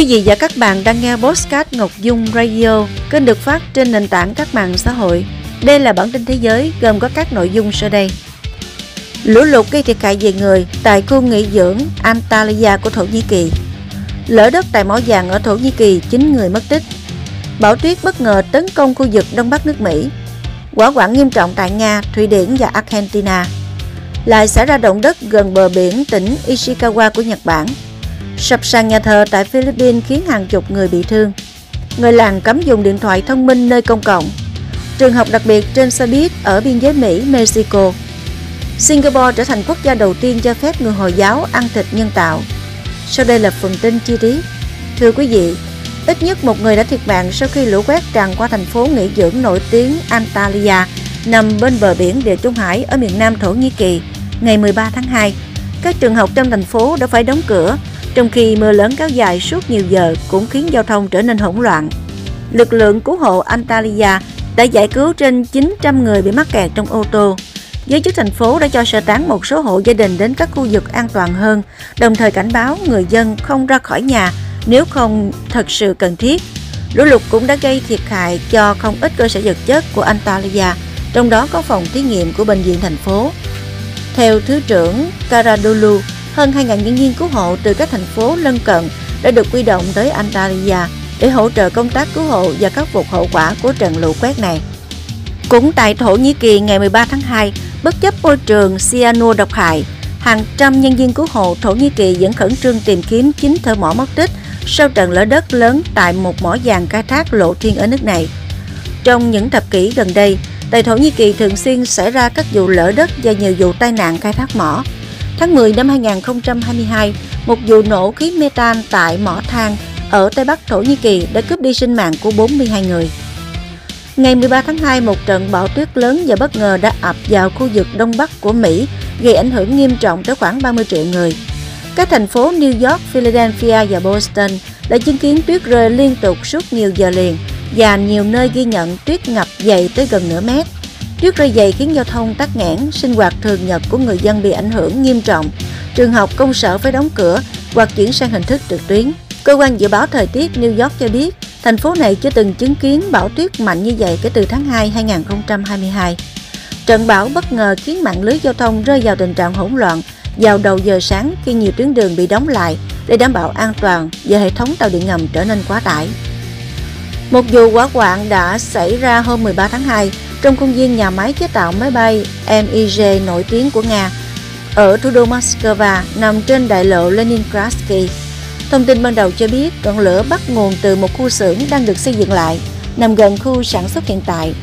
Quý vị và các bạn đang nghe Postcard Ngọc Dung Radio, kênh được phát trên nền tảng các mạng xã hội. Đây là bản tin thế giới gồm có các nội dung sau đây. Lũ lụt gây thiệt hại về người tại khu nghỉ dưỡng Antalya của Thổ Nhĩ Kỳ. Lỡ đất tại mỏ vàng ở Thổ Nhĩ Kỳ, 9 người mất tích. Bão tuyết bất ngờ tấn công khu vực Đông Bắc nước Mỹ. Quả hoạn nghiêm trọng tại Nga, Thụy Điển và Argentina. Lại xảy ra động đất gần bờ biển tỉnh Ishikawa của Nhật Bản. Sập sàn nhà thờ tại Philippines khiến hàng chục người bị thương. Người làng cấm dùng điện thoại thông minh nơi công cộng. Trường học đặc biệt trên xe buýt ở biên giới Mỹ, Mexico. Singapore trở thành quốc gia đầu tiên cho phép người Hồi giáo ăn thịt nhân tạo. Sau đây là phần tin chi tiết. Thưa quý vị, ít nhất một người đã thiệt mạng sau khi lũ quét tràn qua thành phố nghỉ dưỡng nổi tiếng Antalya nằm bên bờ biển Địa Trung Hải ở miền nam Thổ Nhĩ Kỳ ngày 13 tháng 2. Các trường học trong thành phố đã phải đóng cửa, trong khi mưa lớn kéo dài suốt nhiều giờ cũng khiến giao thông trở nên hỗn loạn. Lực lượng cứu hộ Antalya đã giải cứu trên 900 người bị mắc kẹt trong ô tô. Giới chức thành phố đã cho sơ tán một số hộ gia đình đến các khu vực an toàn hơn, đồng thời cảnh báo người dân không ra khỏi nhà nếu không thật sự cần thiết. Lũ lụt cũng đã gây thiệt hại cho không ít cơ sở vật chất của Antalya, trong đó có phòng thí nghiệm của bệnh viện thành phố. Theo Thứ trưởng Karadulu, hơn 2.000 nhân viên cứu hộ từ các thành phố lân cận đã được quy động tới Antalya để hỗ trợ công tác cứu hộ và khắc phục hậu quả của trận lũ quét này. Cũng tại Thổ Nhĩ Kỳ ngày 13 tháng 2, bất chấp môi trường cyanua độc hại, hàng trăm nhân viên cứu hộ Thổ Nhĩ Kỳ vẫn khẩn trương tìm kiếm 9 thợ mỏ mất tích sau trận lở đất lớn tại một mỏ vàng khai thác lộ thiên ở nước này. Trong những thập kỷ gần đây, tại Thổ Nhĩ Kỳ thường xuyên xảy ra các vụ lở đất và nhiều vụ tai nạn khai thác mỏ. Tháng 10 năm 2022, một vụ nổ khí metan tại mỏ than ở Tây Bắc Thổ Nhĩ Kỳ đã cướp đi sinh mạng của 42 người. Ngày 13 tháng 2, một trận bão tuyết lớn và bất ngờ đã ập vào khu vực Đông Bắc của Mỹ, gây ảnh hưởng nghiêm trọng tới khoảng 30 triệu người. Các thành phố New York, Philadelphia và Boston đã chứng kiến tuyết rơi liên tục suốt nhiều giờ liền và nhiều nơi ghi nhận tuyết ngập dày tới gần nửa mét. Tuyết rơi dày khiến giao thông tắc nghẽn, sinh hoạt thường nhật của người dân bị ảnh hưởng nghiêm trọng. Trường học, công sở phải đóng cửa hoặc chuyển sang hình thức trực tuyến. Cơ quan dự báo thời tiết New York cho biết, thành phố này chưa từng chứng kiến bão tuyết mạnh như vậy kể từ tháng 2 2022. Trận bão bất ngờ khiến mạng lưới giao thông rơi vào tình trạng hỗn loạn vào đầu giờ sáng khi nhiều tuyến đường bị đóng lại để đảm bảo an toàn và hệ thống tàu điện ngầm trở nên quá tải. Một vụ hỏa hoạn đã xảy ra hôm 13 tháng 2 trong khuôn viên nhà máy chế tạo máy bay MiG nổi tiếng của Nga ở thủ đô Moscow nằm trên đại lộ Leningradsky. Thông tin ban đầu cho biết ngọn lửa bắt nguồn từ một khu xưởng đang được xây dựng lại, nằm gần khu sản xuất hiện tại.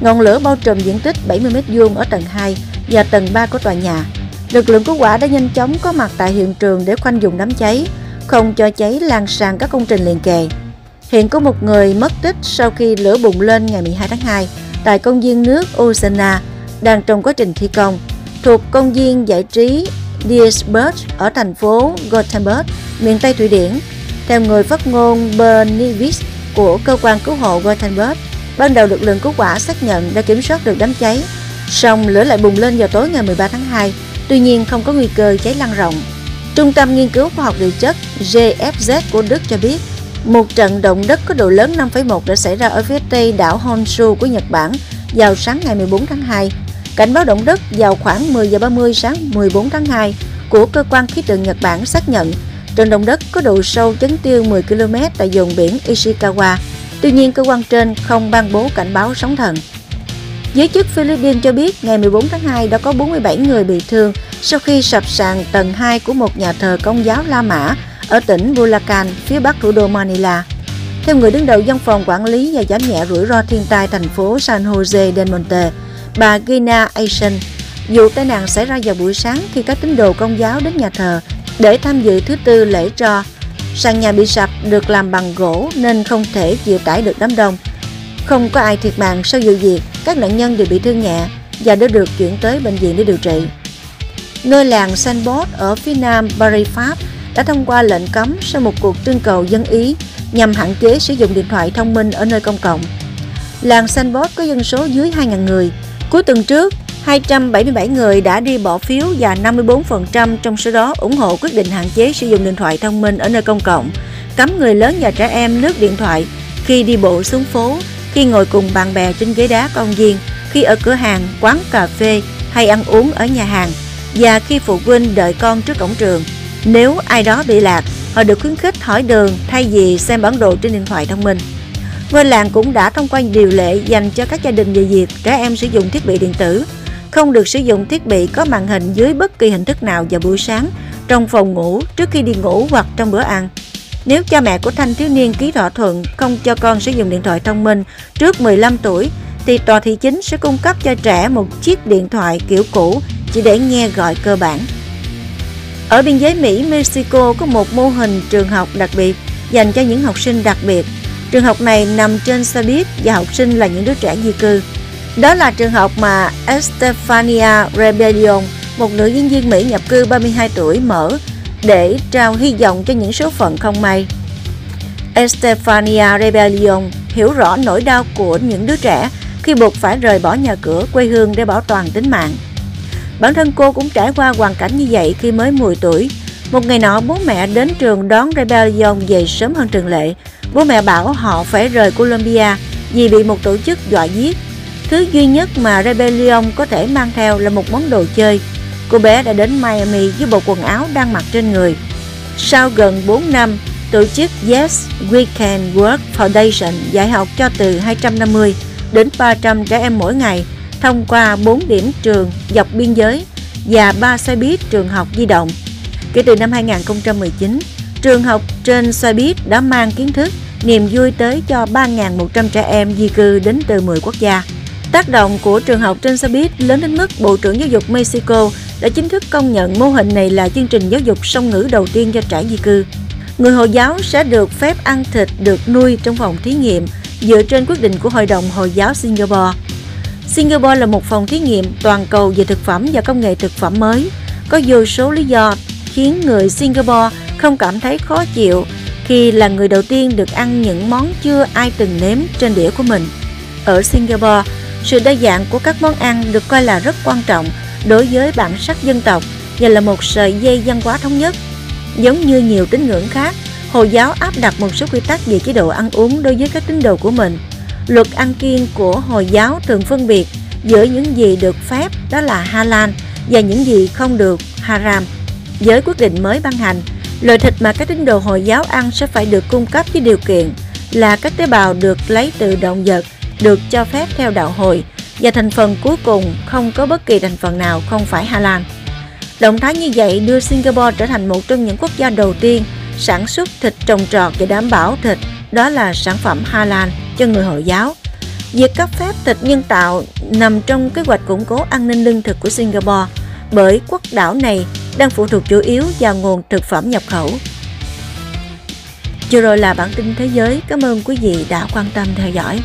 Ngọn lửa bao trùm diện tích 70 m2 ở tầng 2 và tầng 3 của tòa nhà. Lực lượng cứu hỏa đã nhanh chóng có mặt tại hiện trường để khoanh vùng đám cháy, không cho cháy lan sang các công trình liền kề. Hiện có một người mất tích sau khi lửa bùng lên ngày 12 tháng 2 tại công viên nước Osana đang trong quá trình thi công thuộc công viên giải trí Diersberg ở thành phố Gothenburg, miền Tây Thụy Điển. Theo người phát ngôn Bernivis của cơ quan cứu hộ Gothenburg, ban đầu lực lượng cứu hỏa xác nhận đã kiểm soát được đám cháy, song lửa lại bùng lên vào tối ngày 13 tháng 2, tuy nhiên không có nguy cơ cháy lan rộng. Trung tâm Nghiên cứu Khoa học Địa chất GFZ của Đức cho biết một trận động đất có độ lớn 5,1 đã xảy ra ở phía tây đảo Honshu của Nhật Bản vào sáng ngày 14 tháng 2. Cảnh báo động đất vào khoảng 10 giờ 30 sáng 14 tháng 2 của cơ quan khí tượng Nhật Bản xác nhận trận động đất có độ sâu chấn tiêu 10 km tại vùng biển Ishikawa. Tuy nhiên, cơ quan trên không ban bố cảnh báo sóng thần. Giới chức Philippines cho biết ngày 14 tháng 2 đã có 47 người bị thương sau khi sập sàn tầng 2 của một nhà thờ công giáo La Mã ở tỉnh Bulacan, phía bắc thủ đô Manila. Theo người đứng đầu văn phòng quản lý và giảm nhẹ rủi ro thiên tai thành phố San Jose del Monte, bà Gina Asian, vụ tai nạn xảy ra vào buổi sáng khi các tín đồ công giáo đến nhà thờ để tham dự thứ tư lễ tro. Sàn nhà bị sập được làm bằng gỗ nên không thể chịu tải được đám đông. Không có ai thiệt mạng sau vụ việc, các nạn nhân đều bị thương nhẹ và đã được chuyển tới bệnh viện để điều trị. Ngôi làng Sanbot ở phía nam Paris, Pháp đã thông qua lệnh cấm sau một cuộc trưng cầu dân Ý nhằm hạn chế sử dụng điện thoại thông minh ở nơi công cộng. Làng Sanbot có dân số dưới 2.000 người. Cuối tuần trước, 277 người đã đi bỏ phiếu và 54% trong số đó ủng hộ quyết định hạn chế sử dụng điện thoại thông minh ở nơi công cộng, cấm người lớn và trẻ em lướt điện thoại khi đi bộ xuống phố, khi ngồi cùng bạn bè trên ghế đá công viên, khi ở cửa hàng, quán cà phê hay ăn uống ở nhà hàng và khi phụ huynh đợi con trước cổng trường. Nếu ai đó bị lạc, họ được khuyến khích hỏi đường thay vì xem bản đồ trên điện thoại thông minh. Ngôi làng cũng đã thông qua điều lệ dành cho các gia đình về việc trẻ em sử dụng thiết bị điện tử, không được sử dụng thiết bị có màn hình dưới bất kỳ hình thức nào vào buổi sáng, trong phòng ngủ, trước khi đi ngủ hoặc trong bữa ăn. Nếu cha mẹ của thanh thiếu niên ký thỏa thuận không cho con sử dụng điện thoại thông minh trước 15 tuổi, thì tòa thị chính sẽ cung cấp cho trẻ một chiếc điện thoại kiểu cũ chỉ để nghe gọi cơ bản. Ở biên giới Mỹ-Mexico có một mô hình trường học đặc biệt dành cho những học sinh đặc biệt. Trường học này nằm trên xe buýt và học sinh là những đứa trẻ di cư. Đó là trường học mà Estefania Rebellion, một nữ diễn viên Mỹ nhập cư 32 tuổi mở để trao hy vọng cho những số phận không may. Estefania Rebellion hiểu rõ nỗi đau của những đứa trẻ khi buộc phải rời bỏ nhà cửa quê hương để bảo toàn tính mạng. Bản thân cô cũng trải qua hoàn cảnh như vậy khi mới 10 tuổi. Một ngày nọ bố mẹ đến trường đón Rebellion về sớm hơn trường lệ. Bố mẹ bảo họ phải rời Colombia vì bị một tổ chức dọa giết. Thứ duy nhất mà Rebellion có thể mang theo là một món đồ chơi. Cô bé đã đến Miami với bộ quần áo đang mặc trên người. Sau gần 4 năm, tổ chức Yes We Can Work Foundation dạy học cho từ 250 đến 300 trẻ em mỗi ngày thông qua 4 điểm trường dọc biên giới và 3 xe buýt trường học di động. Kể từ năm 2019, trường học trên xe buýt đã mang kiến thức, niềm vui tới cho 3.100 trẻ em di cư đến từ 10 quốc gia. Tác động của trường học trên xe buýt lớn đến mức Bộ trưởng Giáo dục Mexico đã chính thức công nhận mô hình này là chương trình giáo dục song ngữ đầu tiên cho trẻ di cư. Người Hồi giáo sẽ được phép ăn thịt được nuôi trong phòng thí nghiệm dựa trên quyết định của Hội đồng Hồi giáo Singapore. Singapore là một phòng thí nghiệm toàn cầu về thực phẩm và công nghệ thực phẩm mới. Có vô số lý do khiến người Singapore không cảm thấy khó chịu khi là người đầu tiên được ăn những món chưa ai từng nếm trên đĩa của mình. Ở Singapore, sự đa dạng của các món ăn được coi là rất quan trọng đối với bản sắc dân tộc và là một sợi dây văn hóa thống nhất. Giống như nhiều tín ngưỡng khác, Hồi giáo áp đặt một số quy tắc về chế độ ăn uống đối với các tín đồ của mình. Luật ăn kiêng của Hồi giáo thường phân biệt giữa những gì được phép đó là halal và những gì không được haram. Với quyết định mới ban hành, loại thịt mà các tín đồ Hồi giáo ăn sẽ phải được cung cấp với điều kiện là các tế bào được lấy từ động vật được cho phép theo đạo hồi và thành phần cuối cùng không có bất kỳ thành phần nào không phải halal. Động thái như vậy đưa Singapore trở thành một trong những quốc gia đầu tiên sản xuất thịt trồng trọt và đảm bảo thịt đó là sản phẩm halal cho người Hồi giáo. Việc cấp phép thịt nhân tạo nằm trong kế hoạch củng cố an ninh lương thực của Singapore, bởi quốc đảo này đang phụ thuộc chủ yếu vào nguồn thực phẩm nhập khẩu. chưa rồi là bản tin thế giới. Cảm ơn quý vị đã quan tâm theo dõi.